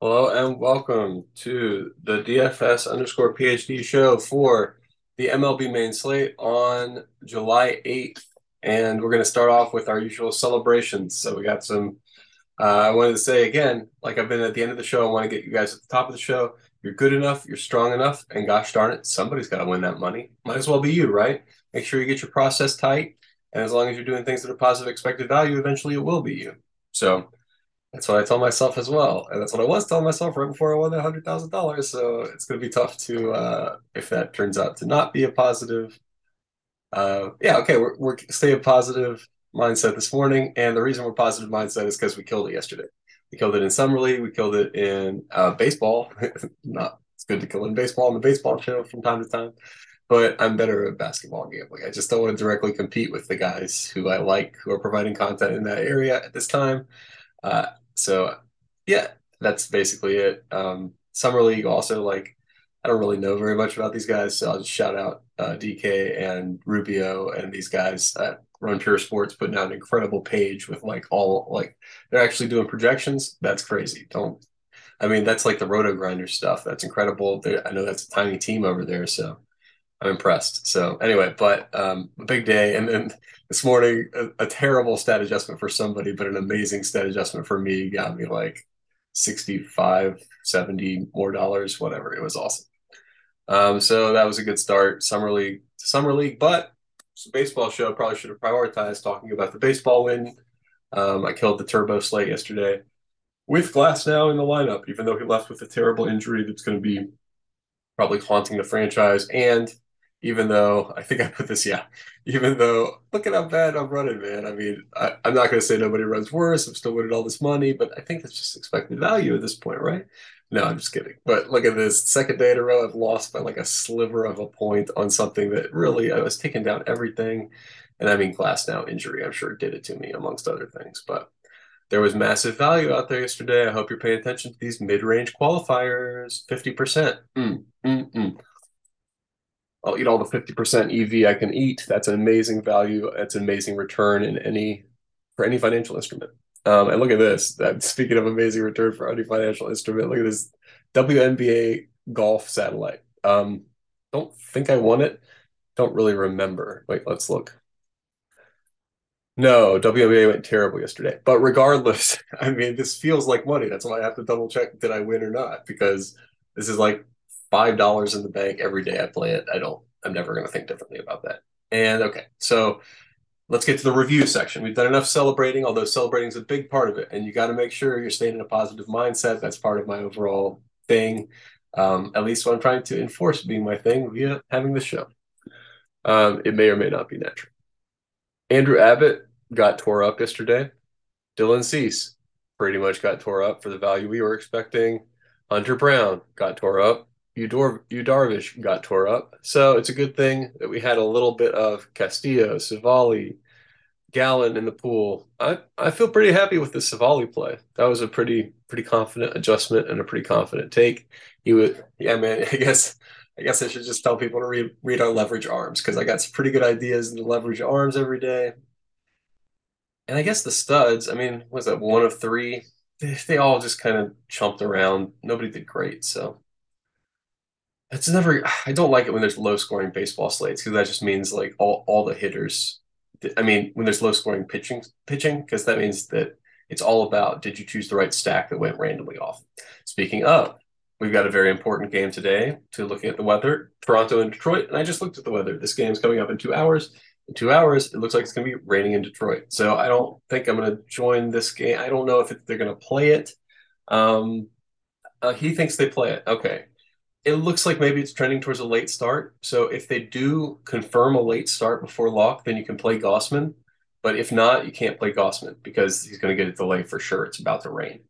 Hello and welcome to the DFS underscore PhD show for the MLB main slate on July 8th. And we're going to start off with our usual celebrations. So we got some, uh, I wanted to say again, like I've been at the end of the show, I want to get you guys at the top of the show. You're good enough, you're strong enough, and gosh darn it, somebody's got to win that money. Might as well be you, right? Make sure you get your process tight. And as long as you're doing things that are positive expected value, eventually it will be you. So, that's what I tell myself as well, and that's what I was telling myself right before I won that hundred thousand dollars. So it's going to be tough to uh, if that turns out to not be a positive. Uh, yeah, okay, we're we're staying positive mindset this morning, and the reason we're positive mindset is because we killed it yesterday. We killed it in summer league. We killed it in uh, baseball. not it's good to kill in baseball on the baseball show from time to time, but I'm better at basketball gambling. I just don't want to directly compete with the guys who I like who are providing content in that area at this time. Uh, so yeah, that's basically it. Um, Summer League also like I don't really know very much about these guys, so I'll just shout out uh, DK and Rubio and these guys at Run Pure Sports putting out an incredible page with like all like they're actually doing projections. That's crazy. Don't I mean that's like the Roto Grinder stuff. That's incredible. They're, I know that's a tiny team over there, so I'm impressed. So anyway, but um, a big day, and then this morning a, a, terrible stat adjustment for somebody, but an amazing stat adjustment for me got me like 65, 70 more dollars, whatever. It was awesome. Um, so that was a good start. Summer league, summer league, but it's a baseball show. Probably should have prioritized talking about the baseball win. Um, I killed the turbo slate yesterday with Glasnow in the lineup, even though he left with a terrible injury that's going to be probably haunting the franchise and even though I think I put this, yeah, even though look at how bad I'm running, man. I mean, I, am not going to say nobody runs worse. I'm still winning all this money, but I think that's just expected value at this point, right? No, I'm just kidding. But look at this second day in a row, I've lost by like a sliver of a point on something that really I was taking down everything. And I mean, Glasnow injury, I'm sure did it to me amongst other things, but there was massive value out there yesterday. I hope you're paying attention to these mid range qualifiers 50%. Mm, mm, mm. I'll eat all the 50% EV I can eat. That's an amazing value. That's an amazing return in any for any financial instrument. Um, and look at this. That speaking of amazing return for any financial instrument, look at this WNBA golf satellite. Um, don't think I won it. Don't really remember. Wait, let's look. No, WNBA went terrible yesterday. But regardless, I mean, this feels like money. That's why I have to double check did I win or not because this is like five dollars in the bank every day I play it. I don't. I'm never going to think differently about that. And okay, so let's get to the review section. We've done enough celebrating, although celebrating is a big part of it, and you got to make sure you're staying in a positive mindset. That's part of my overall thing. Um, at least what I'm trying to enforce being my thing via having this show. Um, it may or may not be natural. Andrew Abbott got tore up yesterday. Dylan Cease pretty much got tore up for the value we were expecting. Hunter Brown got tore up. Udor- Darvish got tore up. So it's a good thing that we had a little bit of Castillo, Civale, Gallen in the pool. I, I feel pretty happy with the Civale play. That was a pretty pretty confident adjustment and a pretty confident take. He would yeah man, I guess I guess I should just tell people to read read our leverage arms because I got some pretty good ideas in the leverage arms every day. And I guess the studs, I mean, was that one of three? They, they all just kind of chumped around. Nobody did great, so it's never I don't like it when there's low scoring baseball slates because that just means like all, all the hitters I mean when there's low scoring pitching pitching because that means that it's all about did you choose the right stack that went randomly off. Speaking of, we've got a very important game today to look at the weather, Toronto and Detroit, and I just looked at the weather. This game's coming up in 2 hours. In 2 hours, it looks like it's going to be raining in Detroit. So I don't think I'm going to join this game. I don't know if it, they're going to play it. Um, uh, he thinks they play it. Okay it looks like maybe it's trending towards a late start. So if they do confirm a late start before lock, then you can play Gausman. But if not, you can't play Gausman because he's going to get a delay for sure. It's about to rain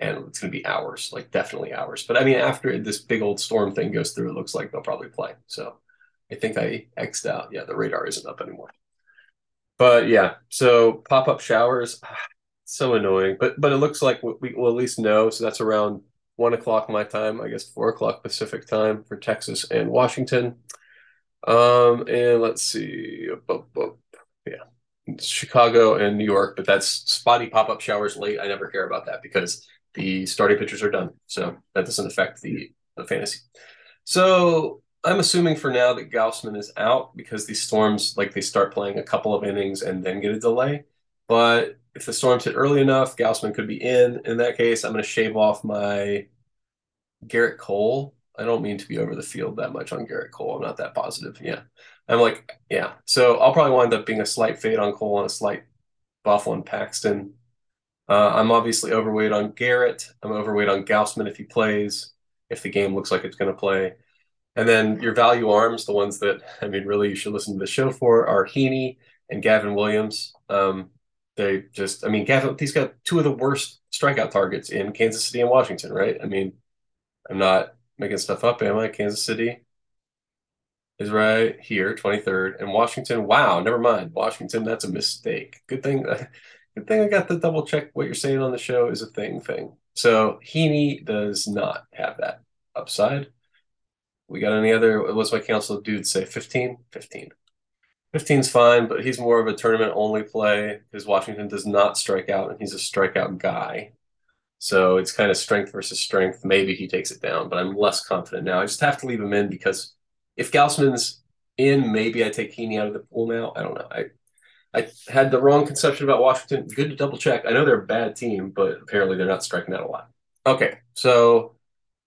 and it's going to be hours, like definitely hours. But I mean, after this big old storm thing goes through, it looks like they'll probably play. So I think I X'd out. Yeah, the radar isn't up anymore. But yeah, so pop up showers, so annoying. But but it looks like we will at least know. So that's around one o'clock my time, I guess four o'clock Pacific time for Texas and Washington. Um, and let's see, yeah. Chicago and New York, but that's spotty pop up showers late. I never care about that because the starting pitchers are done, so that doesn't affect the, the fantasy. So I'm assuming for now that Gausman is out because these storms like they start playing a couple of innings and then get a delay. But if the storms hit early enough, Gausman could be in. In that case, I'm going to shave off my Gerrit Cole. I don't mean to be over the field that much on Gerrit Cole. I'm not that positive. Yeah. I'm like, yeah. So I'll probably wind up being a slight fade on Cole and a slight buff on Paxton. Uh, I'm obviously overweight on Garrett. I'm overweight on Gausman if he plays, if the game looks like it's going to play. And then your value arms, the ones that I mean, really you should listen to the show for, are Heaney and Gavin Williams. Um, they just, I mean, he's got two of the worst strikeout targets in Kansas City and Washington, right? I mean, I'm not making stuff up, am I? Kansas City is right here, 23rd, and Washington. Wow, never mind. Washington, that's a mistake. Good thing, good thing I got to double check what you're saying on the show is a thing thing. So Heaney does not have that upside. We got any other? What's my council dude say? 15? 15. 15's fine, but he's more of a tournament only play because Washington does not strike out and he's a strikeout guy. So it's kind of strength versus strength. Maybe he takes it down, but I'm less confident now. I just have to leave him in because if Gausman's in, maybe I take Heaney out of the pool now. I don't know. I I had the wrong conception about Washington. Good to double check. I know they're a bad team, but apparently they're not striking out a lot. Okay, so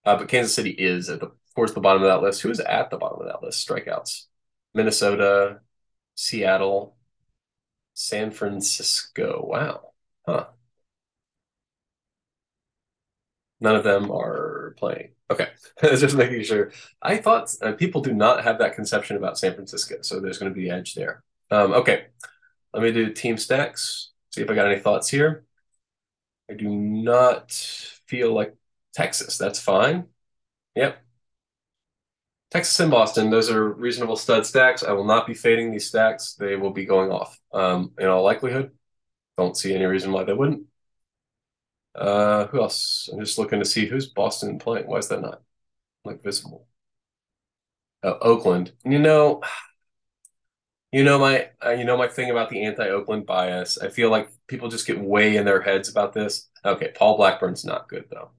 uh, but Kansas City is at the course, the bottom of that list. Who is at the bottom of that list? Strikeouts. Minnesota, Seattle, San Francisco. Wow. Huh. None of them are playing. Okay. Just making sure. I thought uh, people do not have that conception about San Francisco. So there's going to be edge there. Um, okay. Let me do team stacks. See if I got any thoughts here. I do not feel like Texas. That's fine. Yep. Texas and Boston, those are reasonable stud stacks. I will not be fading these stacks. They will be going off um, in all likelihood. Don't see any reason why they wouldn't. Uh, who else? I'm just looking to see who's Boston playing. Why is that not like visible? Oh, Oakland. You know, you know my uh, you know my thing about the anti-Oakland bias. I feel like people just get way in their heads about this. Okay, Paul Blackburn's not good though.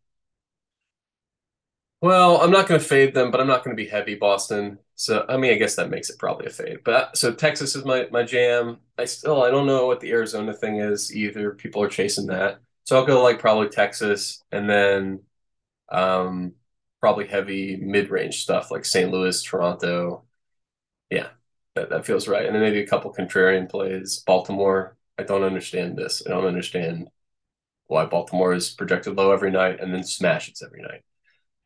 Well, I'm not going to fade them, but I'm not going to be heavy Boston. So I mean, I guess that makes it probably a fade. But so Texas is my my jam. I still I don't know what the Arizona thing is either. People are chasing that. So I'll go like probably Texas and then um probably heavy mid-range stuff like St. Louis, Toronto. Yeah, that, that feels right. And then maybe a couple contrarian plays. Baltimore. I don't understand this. I don't understand why Baltimore is projected low every night and then smashes every night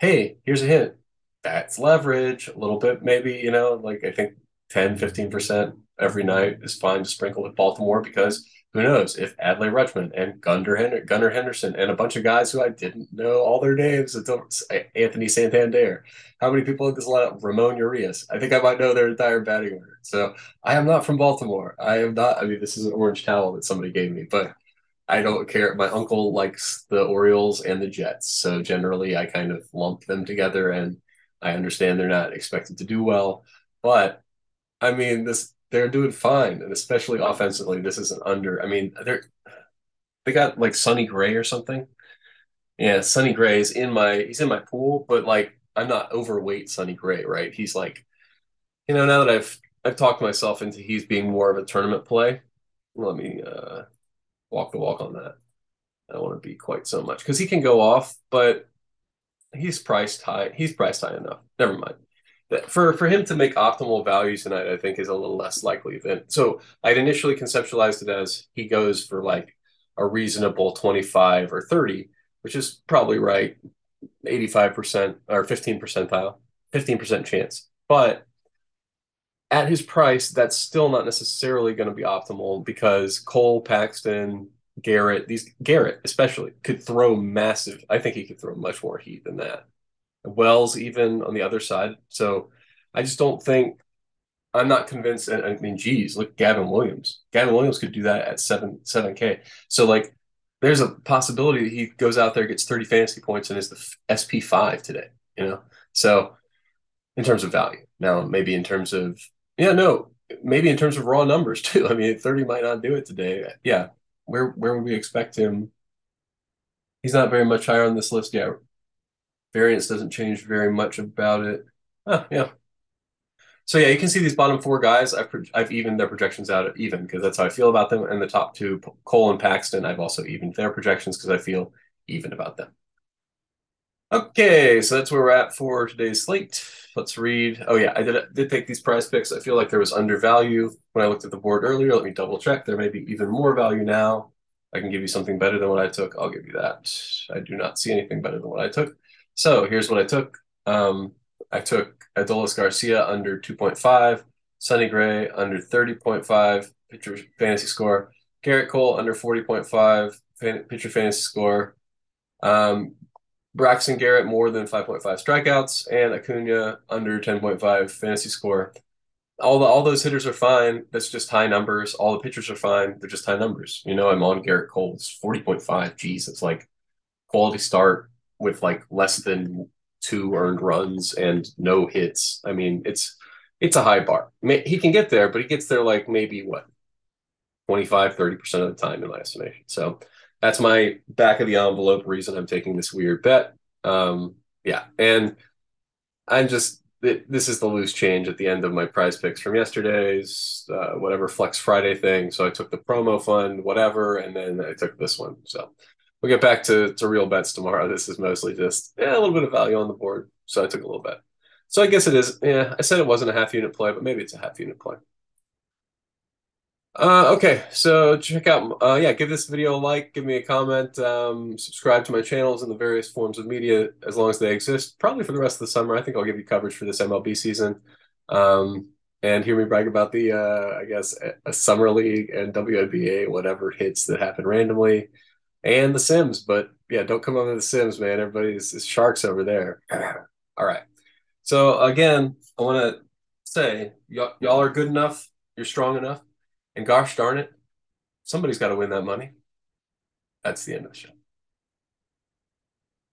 hey, here's a hint. That's leverage a little bit, maybe, you know, like I think 10, 15% every night is fine to sprinkle with Baltimore because who knows if Adley Rutschman and Gunnar, Hend- Henderson and a bunch of guys who I didn't know all their names until Anthony Santander. How many people in this lineup? Ramon Urias. I think I might know their entire batting order. So I am not from Baltimore. I am not. I mean, this is an orange towel that somebody gave me, but I don't care. My uncle likes the Orioles and the Jets, so generally I kind of lump them together, and I understand they're not expected to do well, but I mean this they're doing fine, and especially offensively, this is an under. I mean they're they got like Sonny Gray or something. Yeah, Sonny Gray is in my he's in my pool, but like I'm not overweight Sonny Gray, right? He's like, you know, now that I've I've talked myself into he's being more of a tournament play. Let me uh walk the walk on that. I don't want to be quite so much because he can go off, but he's priced high. He's priced high enough. Never mind. For for him to make optimal value tonight, I think is a little less likely than. So I'd initially conceptualized it as he goes for like a reasonable twenty five or thirty, which is probably right, eighty five percent or fifteen percentile, fifteen percent chance. But at his price, that's still not necessarily going to be optimal because Cole, Paxton, Garrett, these Garrett especially could throw massive. I think he could throw much more heat than that. Wells even on the other side. So I just don't think I'm not convinced. And I mean, geez, look, Gavin Williams. Gavin Williams could do that at seven seven K. So like, there's a possibility that he goes out there, gets 30 fantasy points, and is the SP five today. You know, so in terms of value. Now, maybe in terms of yeah, no, maybe in terms of raw numbers too. I mean, 30 might not do it today. Yeah. Where where would we expect him? He's not very much higher on this list yet. Variance doesn't change very much about it. Yeah. So yeah, you can see these bottom four guys. I've I've evened their projections out even because that's how I feel about them. And the top two, Cole and Paxton, I've also evened their projections because I feel even about them. Okay, so that's where we're at for today's slate. Let's read. Oh yeah, I did did take these prize picks. I feel like there was undervalue when I looked at the board earlier. Let me double check. There may be even more value now. I can give you something better than what I took. I'll give you that. I do not see anything better than what I took. So here's what I took. Um, I took Adolis Garcia under 2.5, Sonny Gray under 30.5 pitcher fantasy score, Gerrit Cole under 40.5 fan, pitcher fantasy score, um, Braxton Garrett more than 5.5 strikeouts, and Acuna under 10.5 fantasy score. All the all those hitters are fine. That's just high numbers. All the pitchers are fine. They're just high numbers. You know, I'm on Gerrit Cole. It's 40.5. Geez, it's like quality start with like less than two earned runs and no hits. I mean, it's it's a high bar. He can get there, but he gets there like maybe what 25, 30% of the time in my estimation. So that's my back of the envelope reason I'm taking this weird bet. Um, yeah, and I'm just it, this is the loose change at the end of my prize picks from yesterday's uh, whatever Flex Friday thing. So I took the promo fund, whatever, and then I took this one. So we'll get back to to real bets tomorrow. This is mostly just yeah, a little bit of value on the board. So I took a little bet. So I guess it is. Yeah, I said it wasn't a half unit play, but maybe it's a half unit play. Uh, okay, so check out, uh, yeah, give this video a like, give me a comment, um, subscribe to my channels in the various forms of media as long as they exist, probably for the rest of the summer. I think I'll give you coverage for this MLB season. Um, and hear me brag about the, uh, I guess, a Summer League and WNBA, whatever hits that happen randomly, and The Sims. But yeah, don't come over The Sims, man. Everybody's sharks over there. All right. So again, I want to say, y'all are good enough. You're strong enough and gosh darn it, somebody's got to win that money. That's the end of the show.